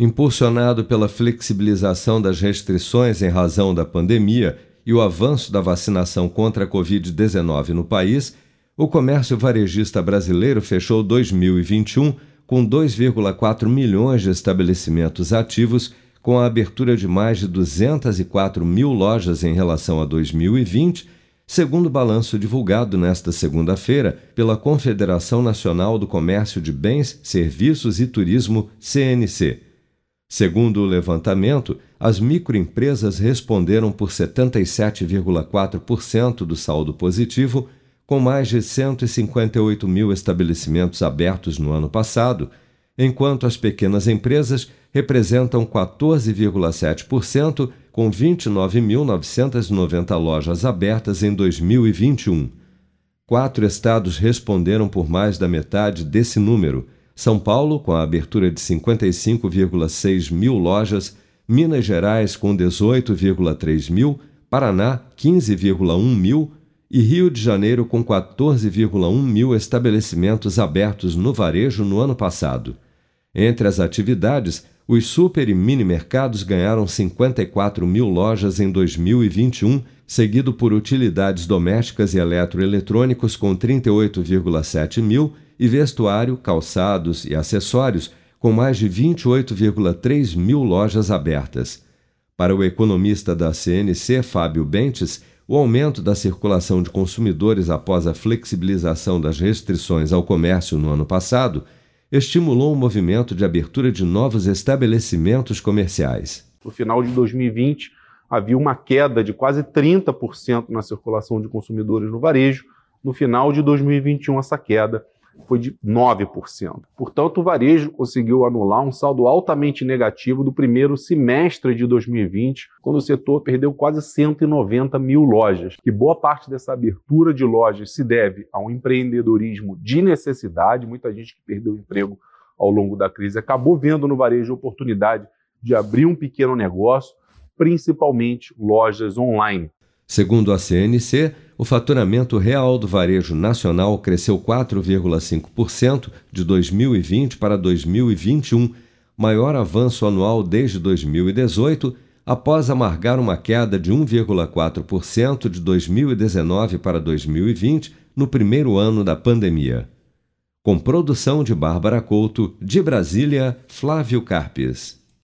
Impulsionado pela flexibilização das restrições em razão da pandemia e o avanço da vacinação contra a Covid-19 no país, o comércio varejista brasileiro fechou 2021 com 2,4 milhões de estabelecimentos ativos, com a abertura de mais de 204 mil lojas em relação a 2020, segundo o balanço divulgado nesta segunda-feira pela Confederação Nacional do Comércio de Bens, Serviços e Turismo, CNC. Segundo o levantamento, as microempresas responderam por 77,4% do saldo positivo, com mais de 158 mil estabelecimentos abertos no ano passado, enquanto as pequenas empresas representam 14,7%, com 29.990 lojas abertas em 2021. Quatro estados responderam por mais da metade desse número são Paulo, com a abertura de 55,6 mil lojas, Minas Gerais, com 18,3 mil, Paraná, 15,1 mil e Rio de Janeiro, com 14,1 mil estabelecimentos abertos no varejo no ano passado. Entre as atividades, os super e mini mercados ganharam 54 mil lojas em 2021, seguido por utilidades domésticas e eletroeletrônicos com 38,7 mil e vestuário, calçados e acessórios, com mais de 28,3 mil lojas abertas. Para o economista da CNC, Fábio Bentes, o aumento da circulação de consumidores após a flexibilização das restrições ao comércio no ano passado estimulou o movimento de abertura de novos estabelecimentos comerciais. No final de 2020, havia uma queda de quase 30% na circulação de consumidores no varejo. No final de 2021, essa queda foi de 9%. Portanto, o varejo conseguiu anular um saldo altamente negativo do primeiro semestre de 2020, quando o setor perdeu quase 190 mil lojas. Que boa parte dessa abertura de lojas se deve a um empreendedorismo de necessidade, muita gente que perdeu o emprego ao longo da crise acabou vendo no varejo a oportunidade de abrir um pequeno negócio, principalmente lojas online. Segundo a CNC, o faturamento real do varejo nacional cresceu 4,5% de 2020 para 2021, maior avanço anual desde 2018, após amargar uma queda de 1,4% de 2019 para 2020, no primeiro ano da pandemia. Com produção de Bárbara Couto, de Brasília, Flávio Carpes.